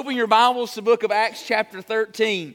open your Bibles to the book of Acts, chapter 13.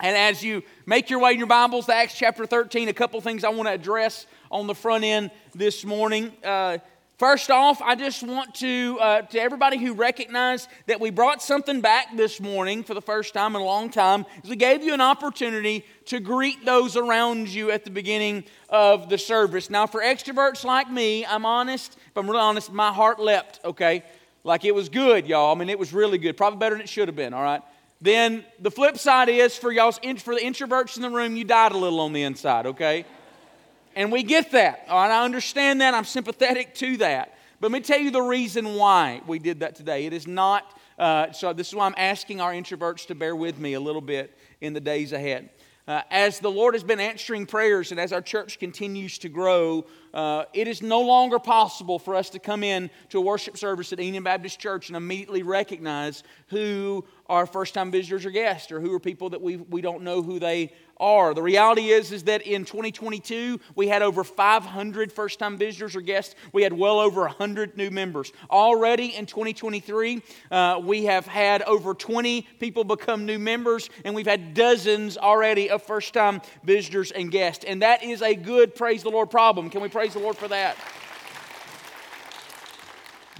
And as you make your way in your Bibles to Acts chapter 13, a couple things I want to address on the front end this morning. Uh, first off, I just want to, uh, to everybody who recognized that we brought something back this morning for the first time in a long time, is we gave you an opportunity to greet those around you at the beginning of the service. Now, for extroverts like me, I'm honest, if I'm really honest, my heart leapt, okay? Like it was good, y'all. I mean, it was really good. Probably better than it should have been, all right? Then the flip side is for y'all's for the introverts in the room, you died a little on the inside, okay? And we get that. All right, I understand that. I'm sympathetic to that. But let me tell you the reason why we did that today. It is not, uh, so this is why I'm asking our introverts to bear with me a little bit in the days ahead. Uh, as the Lord has been answering prayers and as our church continues to grow, uh, it is no longer possible for us to come in to a worship service at Enon Baptist Church and immediately recognize who are first time visitors or guests or who are people that we, we don't know who they are. The reality is, is that in 2022, we had over 500 first time visitors or guests. We had well over 100 new members. Already in 2023, uh, we have had over 20 people become new members, and we've had dozens already of first time visitors and guests. And that is a good, praise the Lord, problem. Can we praise the Lord for that?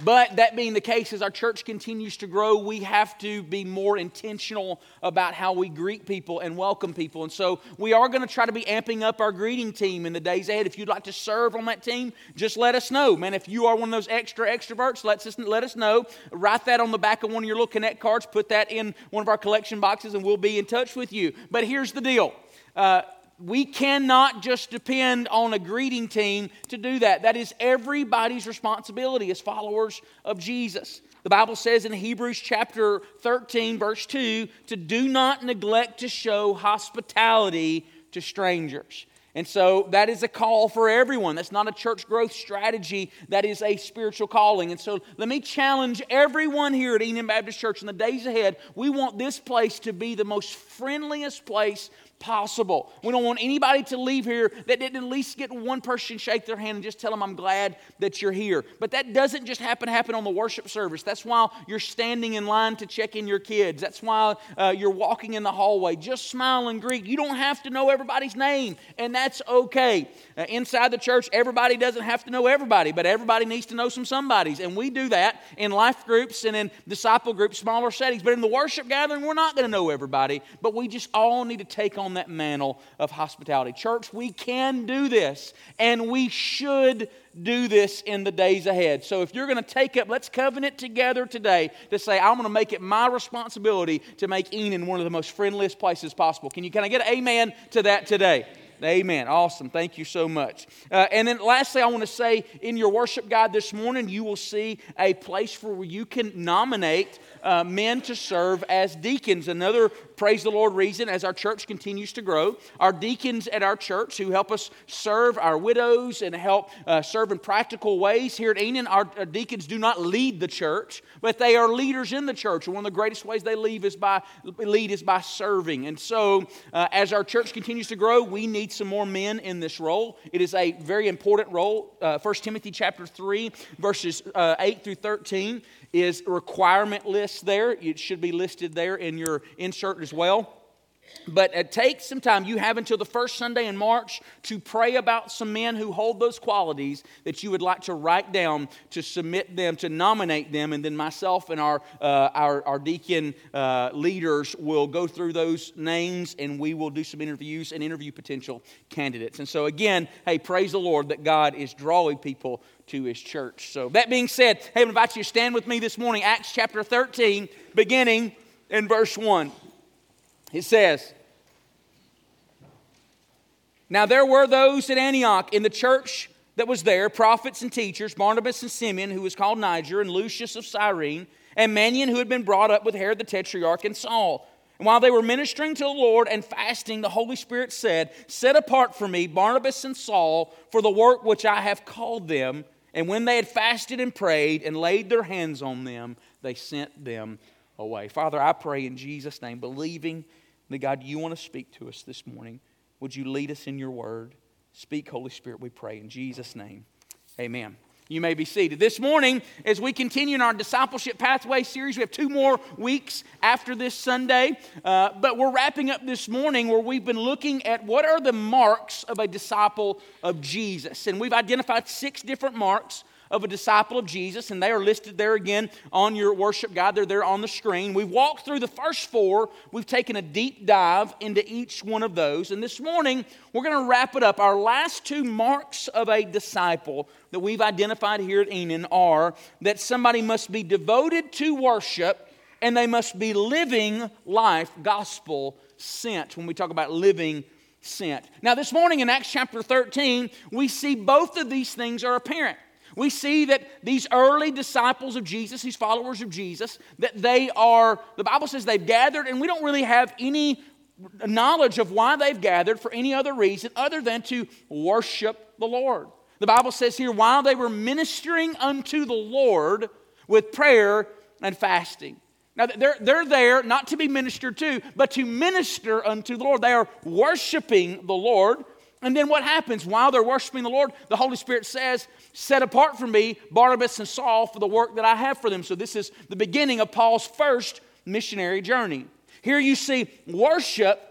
But that being the case, as our church continues to grow, we have to be more intentional about how we greet people and welcome people. And so we are going to try to be amping up our greeting team in the days ahead. If you'd like to serve on that team, just let us know. Man, if you are one of those extra extroverts, let us, let us know. Write that on the back of one of your little Connect cards, put that in one of our collection boxes, and we'll be in touch with you. But here's the deal. Uh, we cannot just depend on a greeting team to do that. That is everybody's responsibility as followers of Jesus. The Bible says in Hebrews chapter 13, verse 2, to do not neglect to show hospitality to strangers. And so that is a call for everyone. That's not a church growth strategy, that is a spiritual calling. And so let me challenge everyone here at Enon Baptist Church in the days ahead. We want this place to be the most friendliest place possible. We don't want anybody to leave here that didn't at least get one person shake their hand and just tell them, I'm glad that you're here. But that doesn't just happen happen on the worship service. That's why you're standing in line to check in your kids. That's why uh, you're walking in the hallway. Just smile and greet. You don't have to know everybody's name, and that's okay. Uh, inside the church, everybody doesn't have to know everybody, but everybody needs to know some somebodies. And we do that in life groups and in disciple groups, smaller settings. But in the worship gathering, we're not going to know everybody, but we just all need to take on on that mantle of hospitality. Church, we can do this, and we should do this in the days ahead. So if you're going to take up, let's covenant together today to say, I'm going to make it my responsibility to make Enon one of the most friendliest places possible. Can you can I get an amen to that today? Amen. Awesome. Thank you so much. Uh, and then lastly, I want to say in your worship guide this morning, you will see a place where you can nominate uh, men to serve as deacons. Another praise the Lord reason as our church continues to grow. Our deacons at our church who help us serve our widows and help uh, serve in practical ways. Here at Enon, our, deacons do not lead the church, but they are leaders in the church. And one of the greatest ways they lead is by, lead is by serving. And so, uh, as our church continues to grow, we need some more men in this role. It is a very important role. Uh, 1 Timothy chapter 3, verses uh, 8 through 13 is requirement list there. It should be listed there in your insert as well. But uh, take some time. You have until the first Sunday in March to pray about some men who hold those qualities that you would like to write down, to submit them, to nominate them, and then myself and our, uh, our, our, deacon uh, leaders will go through those names and we will do some interviews and interview potential candidates. And so, again, hey, praise the Lord that God is drawing people to his church. So, that being said, hey, I invite you to stand with me this morning, Acts chapter 13, beginning in verse 1. It says, Now there were those at Antioch in the church that was there, prophets and teachers, Barnabas and Simeon, who was called Niger, and Lucius of Cyrene, and Manaen, who had been brought up with Herod the Tetrarch, and Saul. And while they were ministering to the Lord and fasting, the Holy Spirit said, Set apart for me Barnabas and Saul for the work which I have called them. And when they had fasted and prayed and laid their hands on them, they sent them away. Father, I pray in Jesus' name, believing that God, you want to speak to us this morning. Would you lead us in your word? Speak, Holy Spirit, we pray in Jesus' name. Amen. You may be seated. This morning, as we continue in our discipleship pathway series, we have two more weeks after this Sunday, uh, but we're wrapping up this morning where we've been looking at what are the marks of a disciple of Jesus. And we've identified six different marks of a disciple of Jesus, and they are listed there again on your worship guide. They're there on the screen. We've walked through the first four. We've taken a deep dive into each one of those. And this morning, we're going to wrap it up. Our last two marks of a disciple that we've identified here at Enon are that somebody must be devoted to worship and they must be living life gospel sent. When we talk about living sent. Now, this morning in Acts chapter 13, we see both of these things are apparent we see that these early disciples of Jesus, these followers of Jesus, that they are, the Bible says they've gathered, and we don't really have any knowledge of why they've gathered for any other reason other than to worship the Lord. The Bible says here, while they were ministering unto the Lord with prayer and fasting. Now, they're, they're there not to be ministered to, but to minister unto the Lord. They are worshiping the Lord. And then what happens while they're worshiping the Lord? The Holy Spirit says, Set apart for me Barnabas and Saul for the work that I have for them. So this is the beginning of Paul's first missionary journey. Here you see worship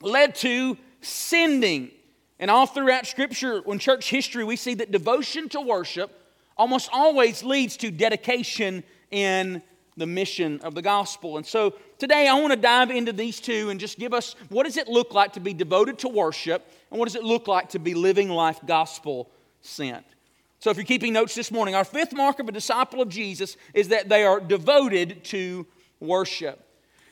led to sending. And all throughout Scripture, in church history, we see that devotion to worship almost always leads to dedication in the mission of the gospel. And so today I want to dive into these two and just give us what does it look like to be devoted to worship and what does it look like to be living life gospel sent. So if you're keeping notes this morning, our fifth mark of a disciple of Jesus is that they are devoted to worship.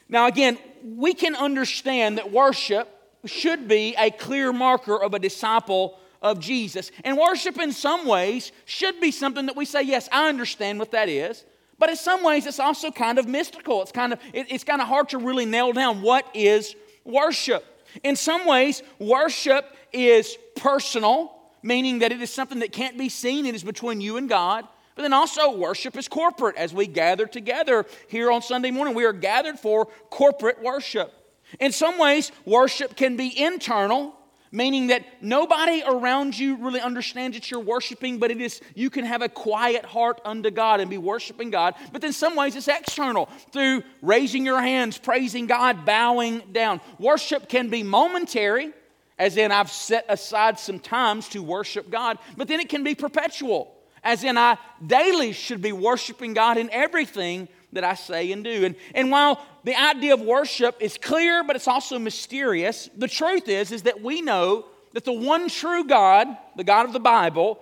Now again, we can understand that worship should be a clear marker of a disciple of Jesus. And worship in some ways should be something that we say, yes, I understand what that is. But in some ways, it's also kind of mystical. It's kind of, it, it's kind of hard to really nail down what is worship. In some ways, worship is personal, meaning that it is something that can't be seen, it is between you and God. But then also, worship is corporate. As we gather together here on Sunday morning, we are gathered for corporate worship. In some ways, worship can be internal, meaning that nobody around you really understands that you're worshiping, but it is you can have a quiet heart unto God and be worshiping God. But in some ways, it's external through raising your hands, praising God, bowing down. Worship can be momentary, as in I've set aside some times to worship God, but then it can be perpetual, as in I daily should be worshiping God in everything that I say and do. And, and while the idea of worship is clear, but it's also mysterious, the truth is, is that we know that the one true God, the God of the Bible,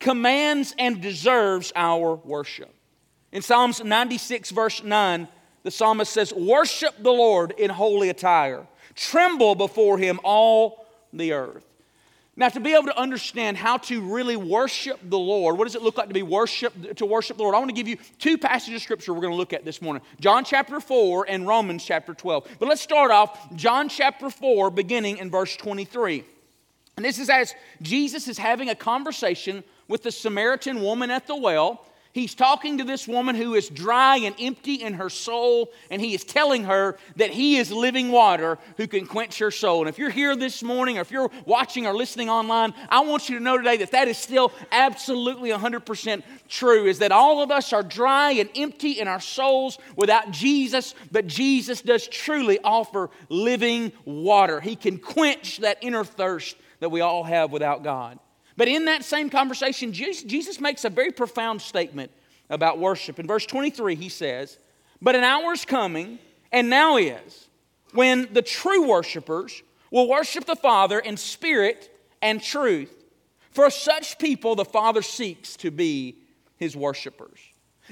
commands and deserves our worship. In Psalms 96, verse 9, the psalmist says, Worship the Lord in holy attire, tremble before him all the earth. Now, to be able to understand how to really worship the Lord, what does it look like to be worship to worship the Lord? I want to give you two passages of scripture we're going to look at this morning. John chapter 4 and Romans chapter 12. But let's start off John chapter 4 beginning in verse 23. And this is as Jesus is having a conversation with the Samaritan woman at the well He's talking to this woman who is dry and empty in her soul, and he is telling her that he is living water who can quench her soul. And if you're here this morning, or if you're watching or listening online, I want you to know today that that is still absolutely 100% true is that all of us are dry and empty in our souls without Jesus, but Jesus does truly offer living water. He can quench that inner thirst that we all have without God. But in that same conversation, Jesus makes a very profound statement about worship. In verse 23, he says, But an hour is coming, and now is, when the true worshipers will worship the Father in spirit and truth. For such people, the Father seeks to be his worshipers.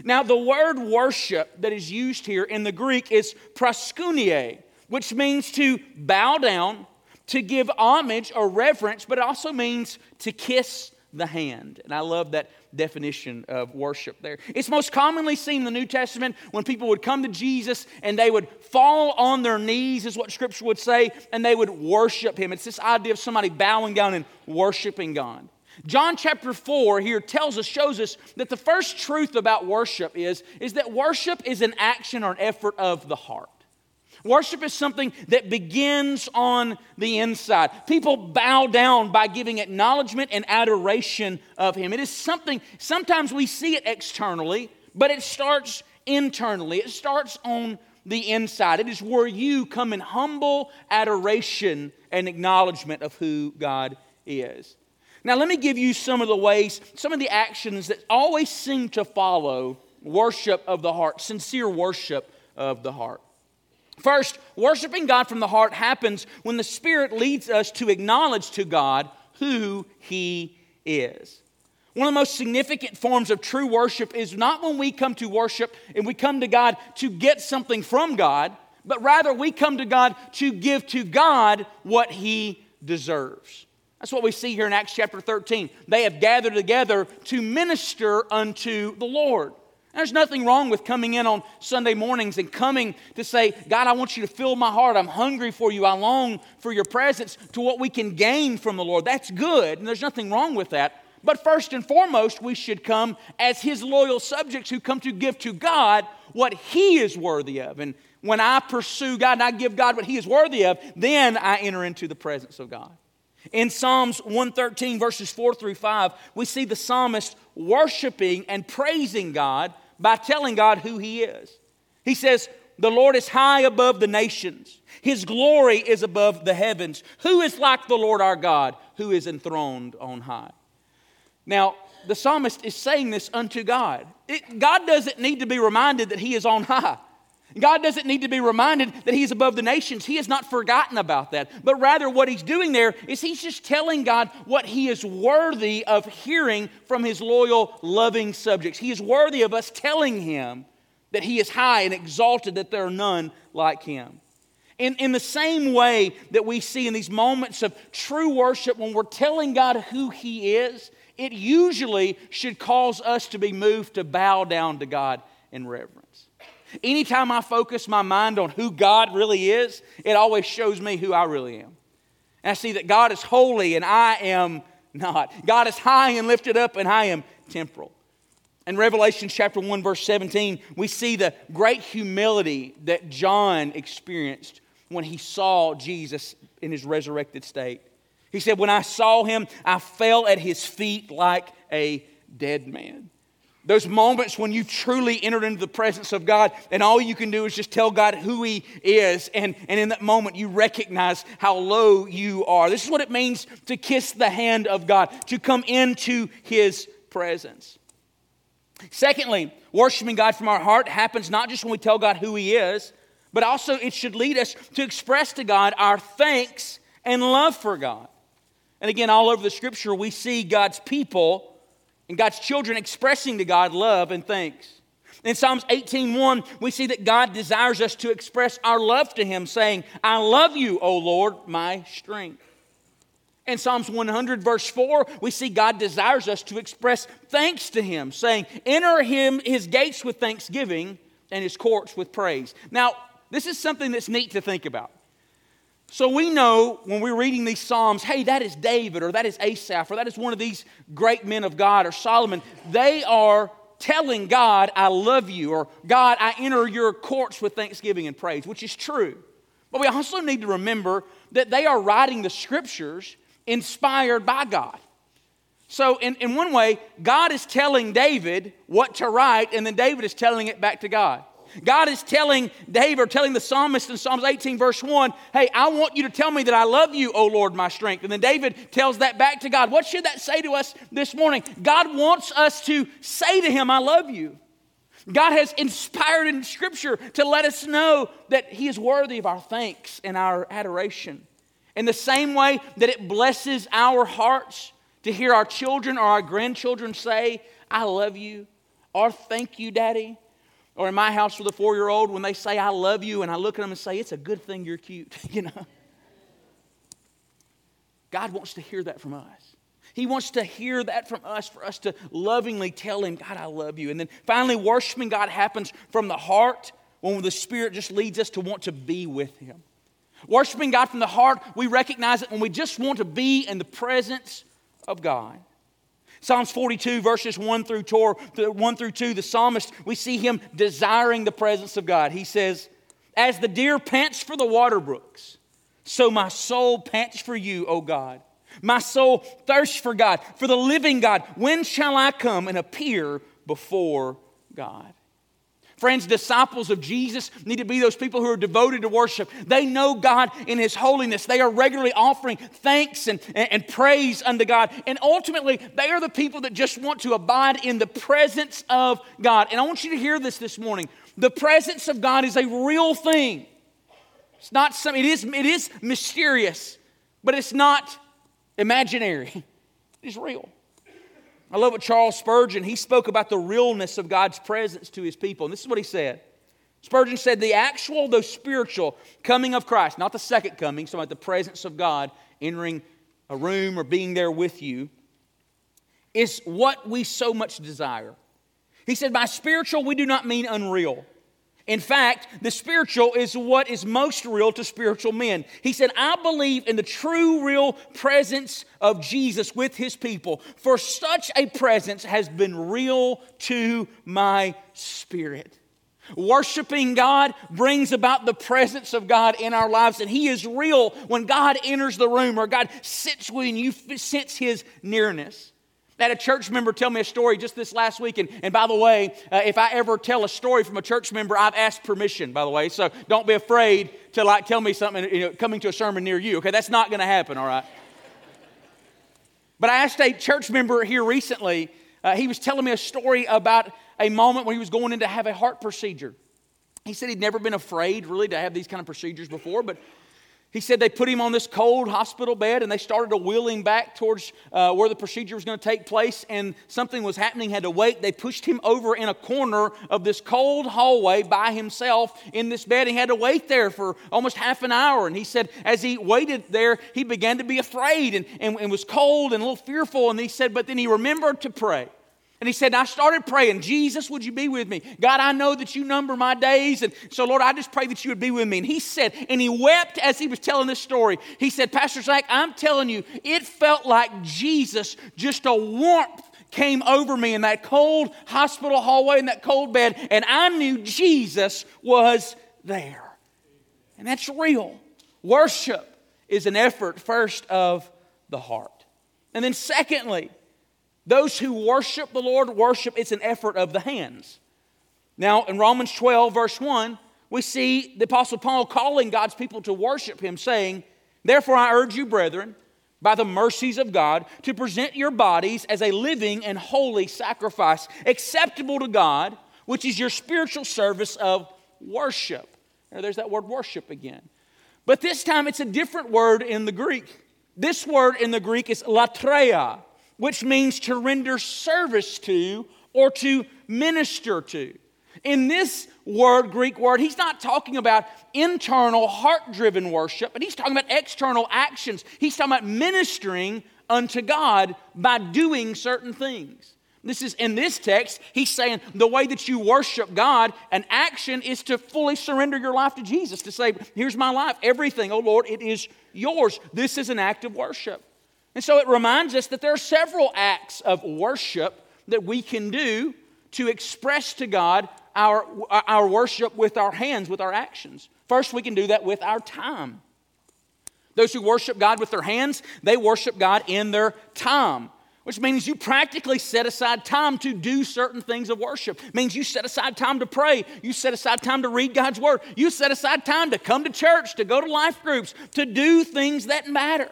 Now, the word worship that is used here in the Greek is proskuneo, which means to bow down to give homage or reverence, but it also means to kiss the hand. And I love that definition of worship there. It's most commonly seen in the New Testament when people would come to Jesus and they would fall on their knees, is what Scripture would say, and they would worship Him. It's this idea of somebody bowing down and worshiping God. John chapter 4 here tells us, shows us that the first truth about worship is, is that worship is an action or an effort of the heart. Worship is something that begins on the inside. People bow down by giving acknowledgement and adoration of Him. It is something, sometimes we see it externally, but it starts internally. It starts on the inside. It is where you come in humble adoration and acknowledgement of who God is. Now, let me give you some of the ways, some of the actions that always seem to follow worship of the heart, sincere worship of the heart. First, worshiping God from the heart happens when the Spirit leads us to acknowledge to God who He is. One of the most significant forms of true worship is not when we come to worship and we come to God to get something from God, but rather we come to God to give to God what He deserves. That's what we see here in Acts chapter 13. They have gathered together to minister unto the Lord. There's nothing wrong with coming in on Sunday mornings and coming to say, God, I want you to fill my heart. I'm hungry for you. I long for your presence to what we can gain from the Lord. That's good, and there's nothing wrong with that. But first and foremost, we should come as His loyal subjects who come to give to God what He is worthy of. And when I pursue God and I give God what He is worthy of, then I enter into the presence of God. In Psalms 113, verses 4 through 5, we see the psalmist worshiping and praising God by telling God who He is. He says, The Lord is high above the nations, His glory is above the heavens. Who is like the Lord our God, who is enthroned on high? Now, the psalmist is saying this unto God. It, God doesn't need to be reminded that He is on high. God doesn't need to be reminded that He's above the nations. He has not forgotten about that. But rather, what He's doing there is He's just telling God what He is worthy of hearing from His loyal, loving subjects. He is worthy of us telling Him that He is high and exalted, that there are none like Him. In, in the same way that we see in these moments of true worship, when we're telling God who He is, it usually should cause us to be moved to bow down to God in reverence. Anytime I focus my mind on who God really is, it always shows me who I really am. And I see that God is holy and I am not. God is high and lifted up and I am temporal. In Revelation chapter 1, verse 17, we see the great humility that John experienced when he saw Jesus in his resurrected state. He said, When I saw him, I fell at his feet like a dead man. Those moments when you truly entered into the presence of God and all you can do is just tell God who He is. And, and in that moment, you recognize how low you are. This is what it means to kiss the hand of God, to come into His presence. Secondly, worshiping God from our heart happens not just when we tell God who He is, but also it should lead us to express to God our thanks and love for God. And again, all over the scripture, we see God's people and God's children expressing to God love and thanks. In Psalms 18:1, we see that God desires us to express our love to him saying, "I love you, O Lord, my strength." In Psalms 100 verse 4, we see God desires us to express thanks to him saying, "Enter him his gates with thanksgiving and his courts with praise." Now, this is something that's neat to think about. So we know when we're reading these Psalms, hey, that is David, or that is Asaph, or that is one of these great men of God, or Solomon. They are telling God, I love you, or God, I enter your courts with thanksgiving and praise, which is true. But we also need to remember that they are writing the scriptures inspired by God. So, in, in one way, God is telling David what to write, and then David is telling it back to God. God is telling David, or telling the psalmist in Psalms 18, verse 1, hey, I want you to tell me that I love you, O Lord, my strength. And then David tells that back to God. What should that say to us this morning? God wants us to say to him, I love you. God has inspired in Scripture to let us know that He is worthy of our thanks and our adoration. In the same way that it blesses our hearts to hear our children or our grandchildren say, I love you, or thank you, Daddy, or in my house with a four year old, when they say, I love you, and I look at them and say, It's a good thing you're cute, you know. God wants to hear that from us. He wants to hear that from us for us to lovingly tell Him, God, I love you. And then finally, worshiping God happens from the heart when the Spirit just leads us to want to be with Him. Worshiping God from the heart, we recognize it when we just want to be in the presence of God. Psalms 42, verses 1 through, 2, 1 through 2, the psalmist, we see him desiring the presence of God. He says, As the deer pants for the water brooks, so my soul pants for you, O God. My soul thirsts for God, for the living God. When shall I come and appear before God? Friends, disciples of Jesus need to be those people who are devoted to worship. They know God in His holiness. They are regularly offering thanks and, and, and, praise unto God. And ultimately, they are the people that just want to abide in the presence of God. And I want you to hear this this morning. The presence of God is a real thing. It's not some, it is, it is mysterious, but it's not imaginary. It is real. I love what Charles Spurgeon, he spoke about the realness of God's presence to his people. And this is what he said. Spurgeon said, The actual, though spiritual, coming of Christ, not the second coming, so about the presence of God entering a room or being there with you, is what we so much desire. He said, By spiritual, we do not mean unreal. In fact, the spiritual is what is most real to spiritual men. He said, I believe in the true, real presence of Jesus with his people, for such a presence has been real to my spirit. Worshiping God brings about the presence of God in our lives, and He is real when God enters the room or God sits you, you sense His nearness. Had a church member tell me a story just this last week. And, and by the way, uh, if I ever tell a story from a church member, I've asked permission, by the way. So don't be afraid to like tell me something you know, coming to a sermon near you. Okay, that's not going to happen, all right? But I asked a church member here recently, uh, he was telling me a story about a moment when he was going in to have a heart procedure. He said he'd never been afraid really to have these kind of procedures before, but he said they put him on this cold hospital bed and they started to wheel him back towards uh, where the procedure was going to take place, and something was happening, had to wait. They pushed him over in a corner of this cold hallway by himself in this bed. He had to wait there for almost half an hour. And he said, as he waited there, he began to be afraid and, and, and was cold and a little fearful. And he said, but then he remembered to pray. And he said, I started praying, Jesus, would you be with me? God, I know that you number my days. And so, Lord, I just pray that you would be with me. And he said, and he wept as he was telling this story. He said, Pastor Zach, I'm telling you, it felt like Jesus, just a warmth came over me in that cold hospital hallway, in that cold bed, and I knew Jesus was there. And that's real. Worship is an effort, first, of the heart. And then, secondly, those who worship the Lord worship, it's an effort of the hands. Now, in Romans 12, verse 1, we see the Apostle Paul calling God's people to worship him, saying, Therefore, I urge you, brethren, by the mercies of God, to present your bodies as a living and holy sacrifice, acceptable to God, which is your spiritual service of worship. Now, there's that word worship again. But this time it's a different word in the Greek. This word in the Greek is latreia which means to render service to or to minister to. In this word, Greek word, he's not talking about internal, heart driven worship, but he's talking about external actions. He's talking about ministering unto God by doing certain things. This is in this text, he's saying the way that you worship God, an action is to fully surrender your life to Jesus, to say, Here's my life, everything, oh Lord, it is yours. This is an act of worship. And so it reminds us that there are several acts of worship that we can do to express to God our, our worship with our hands, with our actions. First, we can do that with our time. Those who worship God with their hands, they worship God in their time, which means you practically set aside time to do certain things of worship. It means you set aside time to pray, you set aside time to read God's word, you set aside time to come to church, to go to life groups, to do things that matter.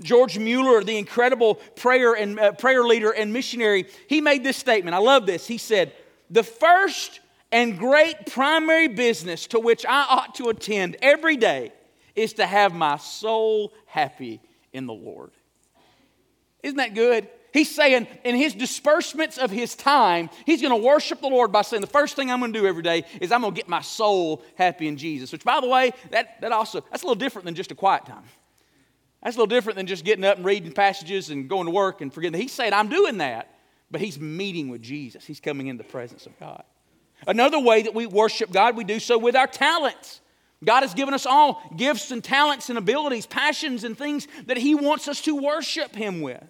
George Mueller, the incredible prayer and uh, prayer leader and missionary, he made this statement. I love this. He said, "The first and great primary business to which I ought to attend every day is to have my soul happy in the Lord." Isn't that good? He's saying in his disbursements of his time, he's going to worship the Lord by saying, The first thing I'm going to do every day is I'm going to get my soul happy in Jesus. Which, by the way, that, that also, that's a little different than just a quiet time. That's a little different than just getting up and reading passages and going to work and forgetting. He's saying, I'm doing that, but he's meeting with Jesus. He's coming in the presence of God. Another way that we worship God, we do so with our talents. God has given us all gifts and talents and abilities, passions and things that He wants us to worship Him with.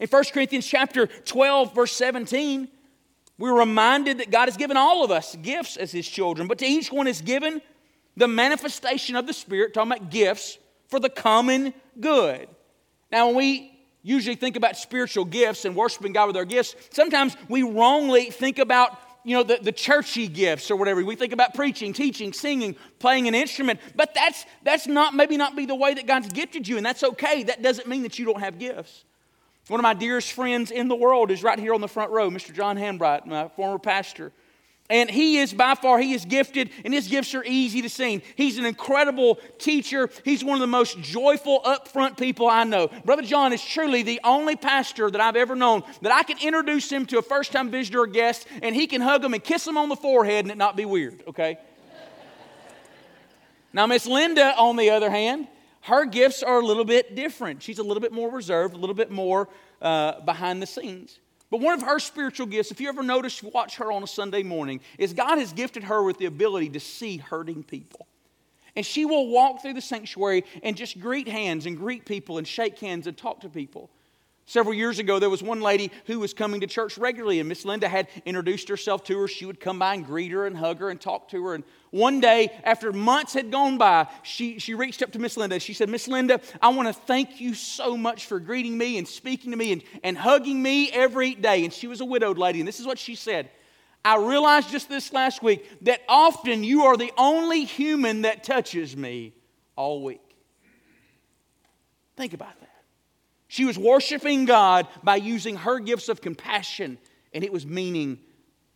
In 1 Corinthians chapter 12, verse 17, we're reminded that God has given all of us gifts as His children, but to each one is given the manifestation of the Spirit, talking about gifts, for the common good. Now, when we usually think about spiritual gifts and worshiping God with our gifts, sometimes we wrongly think about you know the, the churchy gifts or whatever. We think about preaching teaching singing playing an instrument but that's that's not maybe not be the way that god's gifted you and that's okay. That doesn't mean that you don't have gifts. One of my dearest friends in the world is right here on the front row mr john hambright my former pastor and he is by far, he is gifted, and his gifts are easy to sing. He's an incredible teacher. He's one of the most joyful, upfront people I know. Brother John is truly the only pastor that I've ever known that I can introduce him to a first time visitor or guest, and he can hug him and kiss him on the forehead and it not be weird, okay? now, Miss Linda, on the other hand, her gifts are a little bit different. She's a little bit more reserved, a little bit more uh, behind the scenes. But one of her spiritual gifts, if you ever notice, you watch her on a Sunday morning, is God has gifted her with the ability to see hurting people. And she will walk through the sanctuary and just greet hands and greet people and shake hands and talk to people. Several years ago, there was one lady who was coming to church regularly, and Miss Linda had introduced herself to her. She would come by and greet her and hug her and talk to her. And one day, after months had gone by, she, she reached up to Miss Linda. She said, Miss Linda, I want to thank you so much for greeting me and speaking to me and, and hugging me every day. And she was a widowed lady, and this is what she said. I realized just this last week that often you are the only human that touches me all week. Think about that. She was worshiping God by using her gifts of compassion, and it was meaning,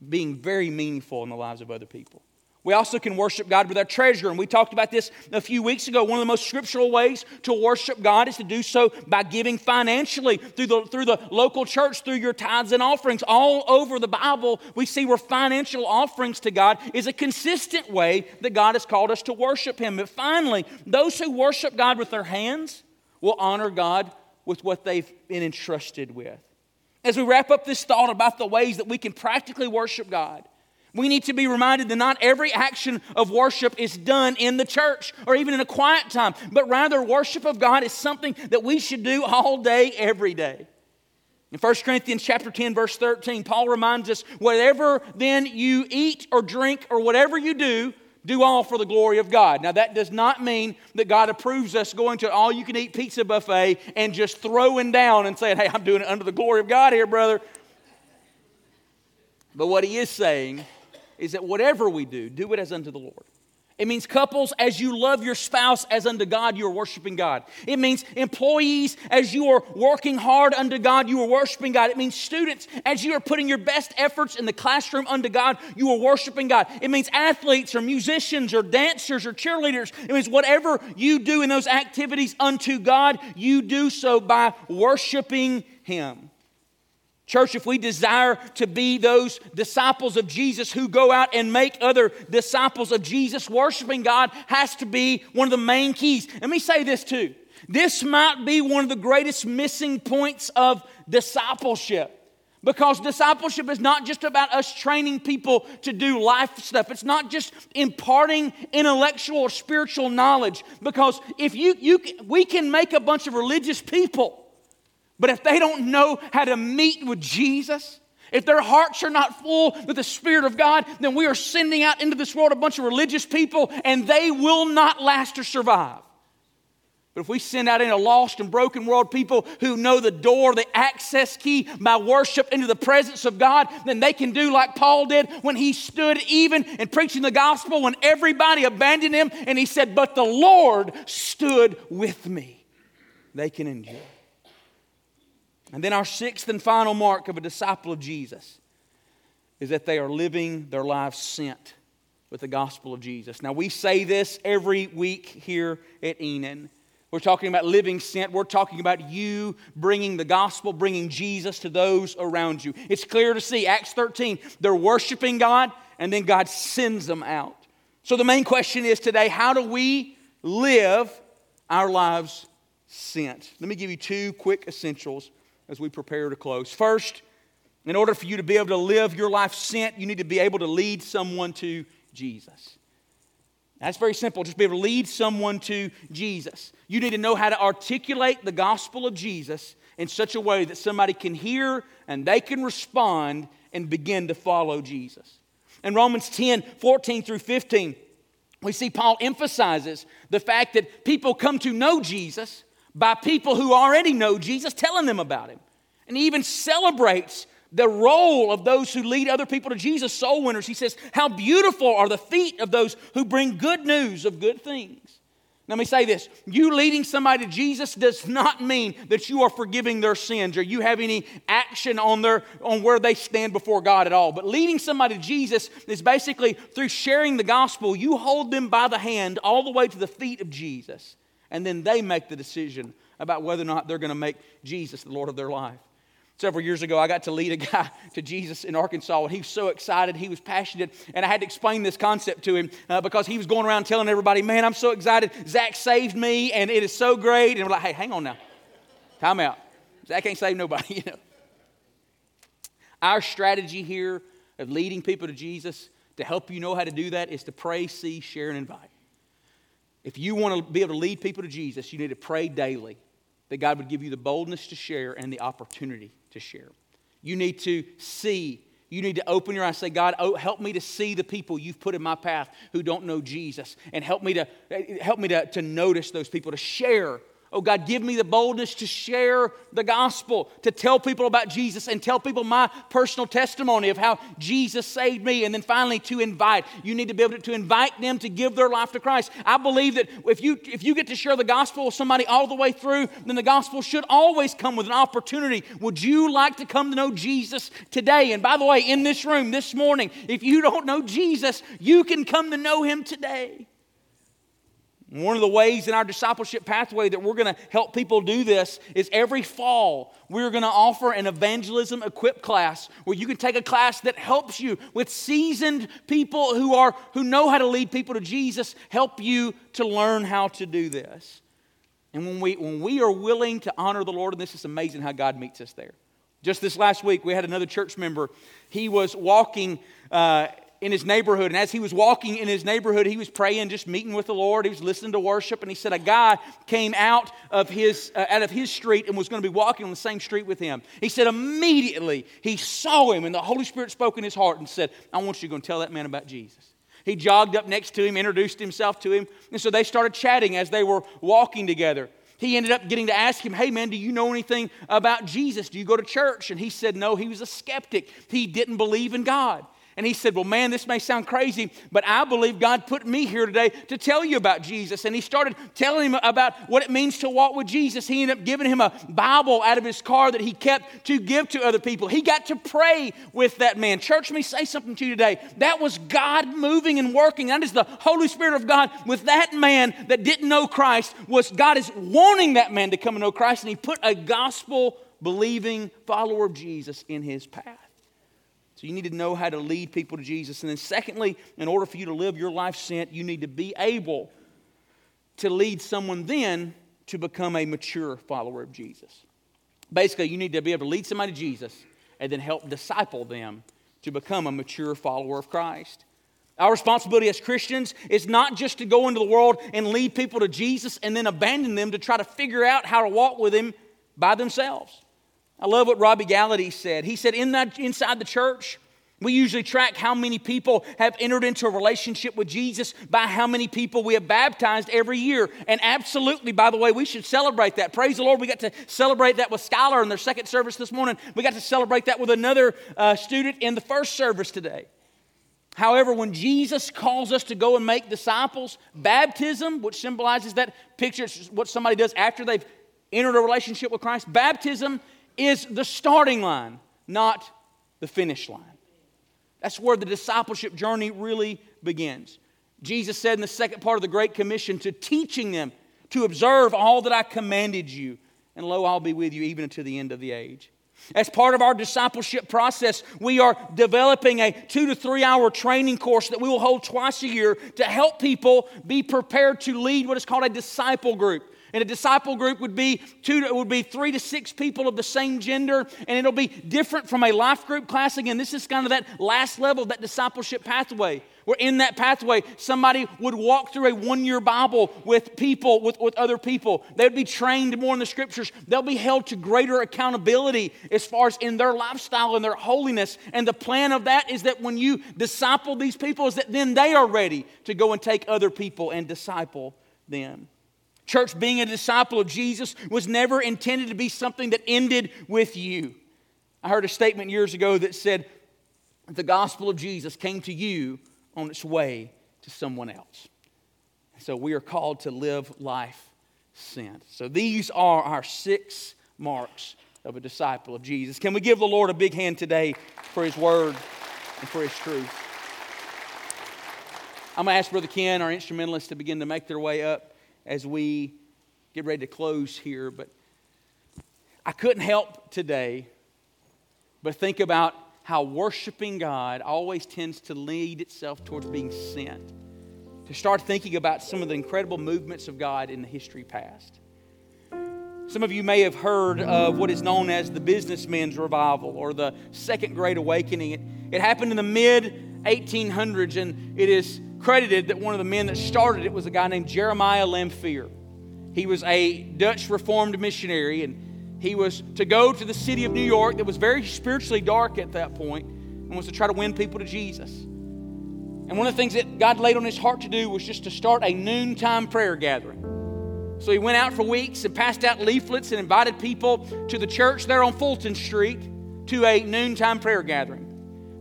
being very meaningful in the lives of other people. We also can worship God with our treasure, and we talked about this a few weeks ago. One of the most scriptural ways to worship God is to do so by giving financially through the, through the local church, through your tithes and offerings. All over the Bible, we see where financial offerings to God is a consistent way that God has called us to worship Him. But finally, those who worship God with their hands will honor God with what they've been entrusted with. As we wrap up this thought about the ways that we can practically worship God, we need to be reminded that not every action of worship is done in the church or even in a quiet time, but rather, worship of God is something that we should do all day, every day. In 1 Corinthians chapter 10 verse 13, Paul reminds us, whatever then you eat or drink or whatever you do, do all for the glory of God. Now, that does not mean that God approves us going to all you can eat pizza buffet and just throwing down and saying, hey, I'm doing it under the glory of God here, brother. But what he is saying is that whatever we do, do it as unto the Lord. It means couples, as you love your spouse as unto God, you are worshiping God. It means employees, as you are working hard unto God, you are worshiping God. It means students, as you are putting your best efforts in the classroom unto God, you are worshiping God. It means athletes or musicians or dancers or cheerleaders. It means whatever you do in those activities unto God, you do so by worshiping Him. Church, if we desire to be those disciples of Jesus who go out and make other disciples of Jesus, worshiping God has to be one of the main keys. Let me say this too. This might be one of the greatest missing points of discipleship. Because discipleship is not just about us training people to do life stuff. It's not just imparting intellectual or spiritual knowledge. Because if you, you we can make a bunch of religious people but if they don't know how to meet with Jesus, if their hearts are not full with the Spirit of God, then we are sending out into this world a bunch of religious people and they will not last or survive. But if we send out in a lost and broken world people who know the door, the access key by worship into the presence of God, then they can do like Paul did when he stood even and preaching the gospel when everybody abandoned him and he said, But the Lord stood with me. They can enjoy. And then our sixth and final mark of a disciple of Jesus is that they are living their lives sent with the gospel of Jesus. Now, we say this every week here at Enon. We're talking about living sent. We're talking about you bringing the gospel, bringing Jesus to those around you. It's clear to see, Acts 13, they're worshiping God, and then God sends them out. So the main question is today how do we live our lives sent? Let me give you two quick essentials as we prepare to close. First, in order for you to be able to live your life sent, you need to be able to lead someone to Jesus. That's very simple. Just be able to lead someone to Jesus. You need to know how to articulate the gospel of Jesus in such a way that somebody can hear and they can respond and begin to follow Jesus. In Romans 10 14 through 15, we see Paul emphasizes the fact that people come to know Jesus by people who already know Jesus telling them about him. And he even celebrates the role of those who lead other people to Jesus, soul winners. He says, How beautiful are the feet of those who bring good news of good things. Let me say this you leading somebody to Jesus does not mean that you are forgiving their sins or you have any action on, their, on where they stand before God at all. But leading somebody to Jesus is basically through sharing the gospel, you hold them by the hand all the way to the feet of Jesus, and then they make the decision about whether or not they're going to make Jesus the Lord of their life. Several years ago, I got to lead a guy to Jesus in Arkansas, and he was so excited. He was passionate, and I had to explain this concept to him uh, because he was going around telling everybody, Man, I'm so excited. Zach saved me, and it is so great. And we're like, Hey, hang on now. Time out. Zach ain't saved nobody, you know. Our strategy here of leading people to Jesus to help you know how to do that is to pray, see, share, and invite. If you want to be able to lead people to Jesus, you need to pray daily that God would give you the boldness to share and the opportunity to share. You need to see. You need to open your eyes and say, God, oh, help me to see the people you've put in my path who don't know Jesus. And help me to help me to, to notice those people, to share Oh God, give me the boldness to share the gospel, to tell people about Jesus and tell people my personal testimony of how Jesus saved me. And then finally, to invite. You need to be able to, to invite them to give their life to Christ. I believe that if you, if you get to share the gospel with somebody all the way through, then the gospel should always come with an opportunity. Would you like to come to know Jesus today? And by the way, in this room this morning, if you don't know Jesus, you can come to know him today. One of the ways in our discipleship pathway that we're going to help people do this is every fall we're going to offer an evangelism equip class where you can take a class that helps you with seasoned people who are who know how to lead people to Jesus, help you to learn how to do this. And when we when we are willing to honor the Lord, and this is amazing how God meets us there. Just this last week, we had another church member. He was walking. Uh, in his neighborhood. And as he was walking in his neighborhood, he was praying, just meeting with the Lord. He was listening to worship. And he said a guy came out of his, uh, out of his street and was going to be walking on the same street with him. He said immediately he saw him and the Holy Spirit spoke in his heart and said, I want you to go and tell that man about Jesus. He jogged up next to him, introduced himself to him. And so they started chatting as they were walking together. He ended up getting to ask him, Hey man, do you know anything about Jesus? Do you go to church? And he said, No, he was a skeptic. He didn't believe in God. And he said, Well, man, this may sound crazy, but I believe God put me here today to tell you about Jesus. And he started telling him about what it means to walk with Jesus. He ended up giving him a Bible out of his car that he kept to give to other people. He got to pray with that man. Church, me say something to you today. That was God moving and working. That is the Holy Spirit of God with that man that didn't know Christ, was God is wanting that man to come and know Christ, and he put a gospel believing follower of Jesus in his path. So you need to know how to lead people to Jesus. And then, secondly, in order for you to live your life sent, you need to be able to lead someone then to become a mature follower of Jesus. Basically, you need to be able to lead somebody to Jesus and then help disciple them to become a mature follower of Christ. Our responsibility as Christians is not just to go into the world and lead people to Jesus and then abandon them to try to figure out how to walk with Him by themselves. I love what Robby Gallaty said. He said, In that, inside the church, we usually track how many people have entered into a relationship with Jesus by how many people we have baptized every year. And absolutely, by the way, we should celebrate that. Praise the Lord. We got to celebrate that with Skylar in their second service this morning. We got to celebrate that with another uh, student in the first service today. However, when Jesus calls us to go and make disciples, baptism, which symbolizes that picture, it's what somebody does after they've entered a relationship with Christ, baptism is the starting line, not the finish line. That's where the discipleship journey really begins. Jesus said in the second part of the Great Commission to teaching them to observe all that I commanded you, and lo, I'll be with you even unto the end of the age. As part of our discipleship process, we are developing a two to three hour training course that we will hold twice a year to help people be prepared to lead what is called a disciple group. And a disciple group would be two would be three to six people of the same gender, and it'll be different from a life group class. Again, this is kind of that last level, that discipleship pathway. Where in that pathway, somebody would walk through a one year Bible with people, with, with other people. They would be trained more in the scriptures. They'll be held to greater accountability as far as in their lifestyle and their holiness. And the plan of that is that when you disciple these people, is that then they are ready to go and take other people and disciple them. Church, being a disciple of Jesus was never intended to be something that ended with you. I heard a statement years ago that said, The gospel of Jesus came to you on its way to someone else. So we are called to live life sent. So these are our six marks of a disciple of Jesus. Can we give the Lord a big hand today for his word and for his truth? I'm going to ask Brother Ken, our instrumentalist, to begin to make their way up as we get ready to close here. But I couldn't help today but think about how worshiping God always tends to lead itself towards being sent. To start thinking about some of the incredible movements of God in the history past. Some of you may have heard of what is known as the businessmen's revival or the Second Great Awakening. It, it happened in the mid 1800s, and it is credited that one of the men that started it was a guy named Jeremiah Lanphier. He was a Dutch Reformed missionary, and he was to go to the city of New York that was very spiritually dark at that point and was to try to win people to Jesus. And one of the things that God laid on his heart to do was just to start a noontime prayer gathering. So he went out for weeks and passed out leaflets and invited people to the church there on Fulton Street to a noontime prayer gathering.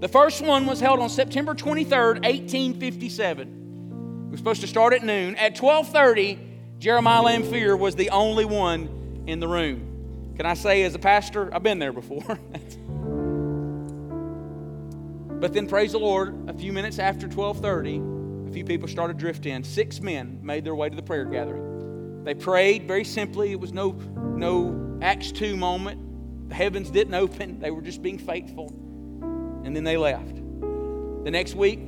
The first one was held on September 23rd, 1857. It was supposed to start at noon. At 12:30, Jeremiah Lanphier was the only one in the room. Can I say, as a pastor, I've been there before. but then, praise the Lord, a few minutes after 12:30, a few people started drifting in. Six men made their way to the prayer gathering. They prayed very simply. It was no no Acts 2 moment. The heavens didn't open. They were just being faithful. And then they left. The next week,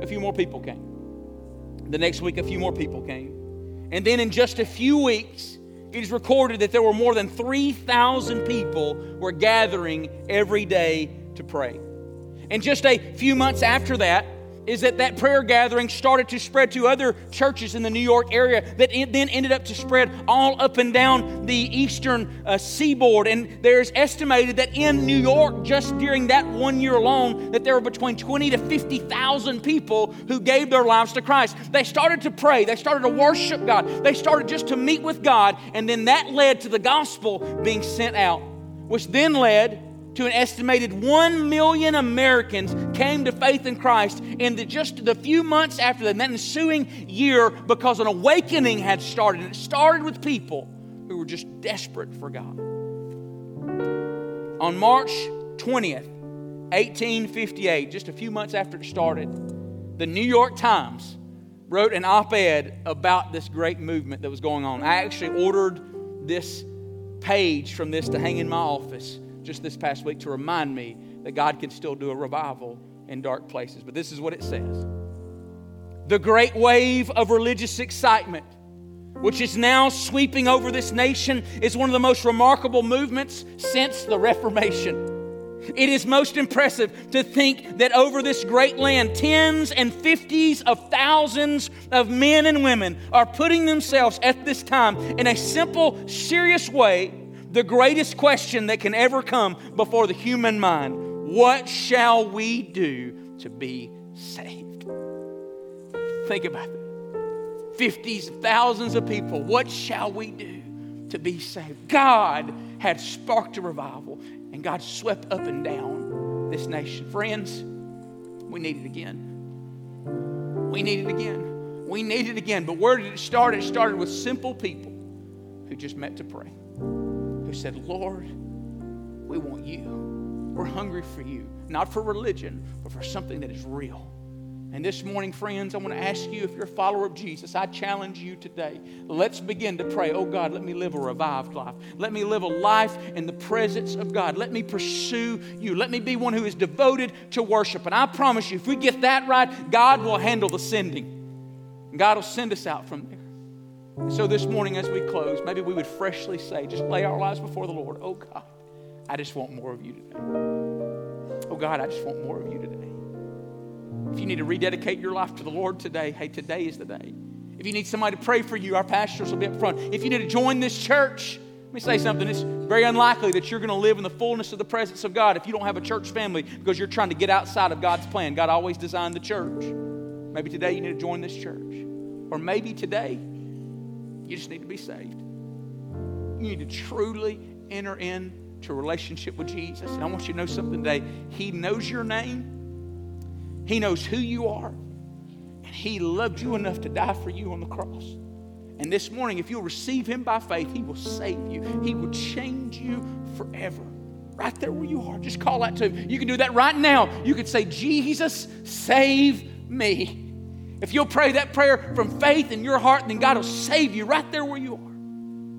a few more people came. The next week, a few more people came. And then in just a few weeks, it is recorded that there were more than 3,000 people were gathering every day to pray. And just a few months after that, is that that prayer gathering started to spread to other churches in the New York area that then ended up to spread all up and down the eastern uh, seaboard. And there's estimated that in New York, just during that one year alone, that there were between 20 to 50,000 people who gave their lives to Christ. They started to pray, they started to worship God, they started just to meet with God, and then that led to the gospel being sent out, which then led to an estimated 1 million Americans came to faith in Christ in the, just the few months after that, that ensuing year because an awakening had started. And it started with people who were just desperate for God. On March 20th, 1858, just a few months after it started, the New York Times wrote an op ed about this great movement that was going on. I actually ordered this page from this to hang in my office just this past week to remind me that God can still do a revival in dark places. But this is what it says The great wave of religious excitement, which is now sweeping over this nation, is one of the most remarkable movements since the Reformation. It is most impressive to think that over this great land, tens and fifties of thousands of men and women are putting themselves at this time in a simple, serious way the greatest question that can ever come before the human mind What shall we do to be saved? Think about it. Fifties, thousands of people. What shall we do to be saved? God had sparked a revival, and God swept up and down this nation. Friends, we need it again. We need it again. We need it again. But where did it start? It started with simple people who just met to pray who said, Lord, we want you. We're hungry for you, not for religion, but for something that is real. And this morning, friends, I want to ask you if you're a follower of Jesus, I challenge you today. Let's begin to pray. Oh God, let me live a revived life. Let me live a life in the presence of God. Let me pursue you. Let me be one who is devoted to worship. And I promise you, if we get that right, God will handle the sending. God will send us out from there. So this morning, as we close, maybe we would freshly say, just lay our lives before the Lord. Oh God, I just want more of you today. Oh God, I just want more of you today. If you need to rededicate your life to the Lord today, hey, today is the day. If you need somebody to pray for you, our pastors will be up front. If you need to join this church, let me say something. It's very unlikely that you're going to live in the fullness of the presence of God if you don't have a church family because you're trying to get outside of God's plan. God always designed the church. Maybe today you need to join this church. Or maybe today you just need to be saved. You need to truly enter into a relationship with Jesus. And I want you to know something today. He knows your name, He knows who you are, and He loved you enough to die for you on the cross. And this morning, if you'll receive Him by faith, He will save you, He will change you forever. Right there where you are, just call out to Him. You can do that right now. You can say, Jesus, save me. If you'll pray that prayer from faith in your heart, then God will save you right there where you are.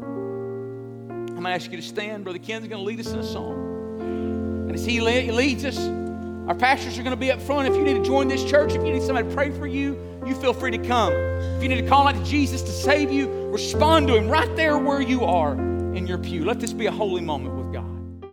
I'm going to ask you to stand. Brother Ken's going to lead us in a song. And as he leads us, our pastors are going to be up front. If you need to join this church, if you need somebody to pray for you, you feel free to come. If you need to call out to Jesus to save you, respond to him right there where you are in your pew. Let this be a holy moment